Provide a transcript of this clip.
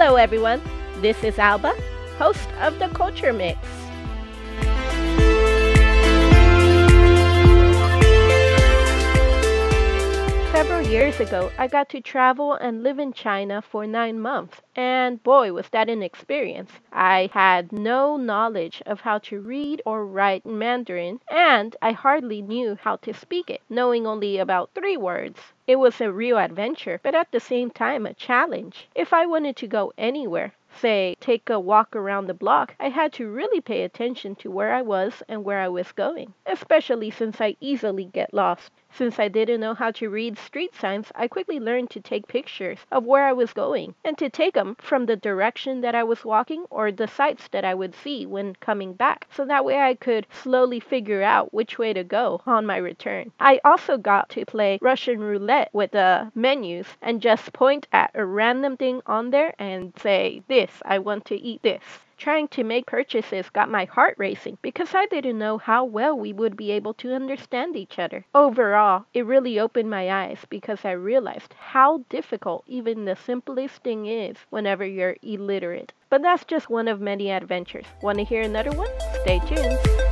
Hello, everyone. This is Alba, host of the Culture Mix. Ago, I got to travel and live in China for nine months, and boy, was that an experience. I had no knowledge of how to read or write Mandarin, and I hardly knew how to speak it, knowing only about three words. It was a real adventure, but at the same time a challenge. If I wanted to go anywhere, say, take a walk around the block, I had to really pay attention to where I was and where I was going, especially since I easily get lost. Since I didn't know how to read street signs, I quickly learned to take pictures of where I was going and to take them from the direction that I was walking or the sights that I would see when coming back. So that way I could slowly figure out which way to go on my return. I also got to play Russian roulette with the menus and just point at a random thing on there and say, This, I want to eat this trying to make purchases got my heart racing because I didn't know how well we would be able to understand each other. Overall, it really opened my eyes because I realized how difficult even the simplest thing is whenever you're illiterate. But that's just one of many adventures. Want to hear another one? Stay tuned.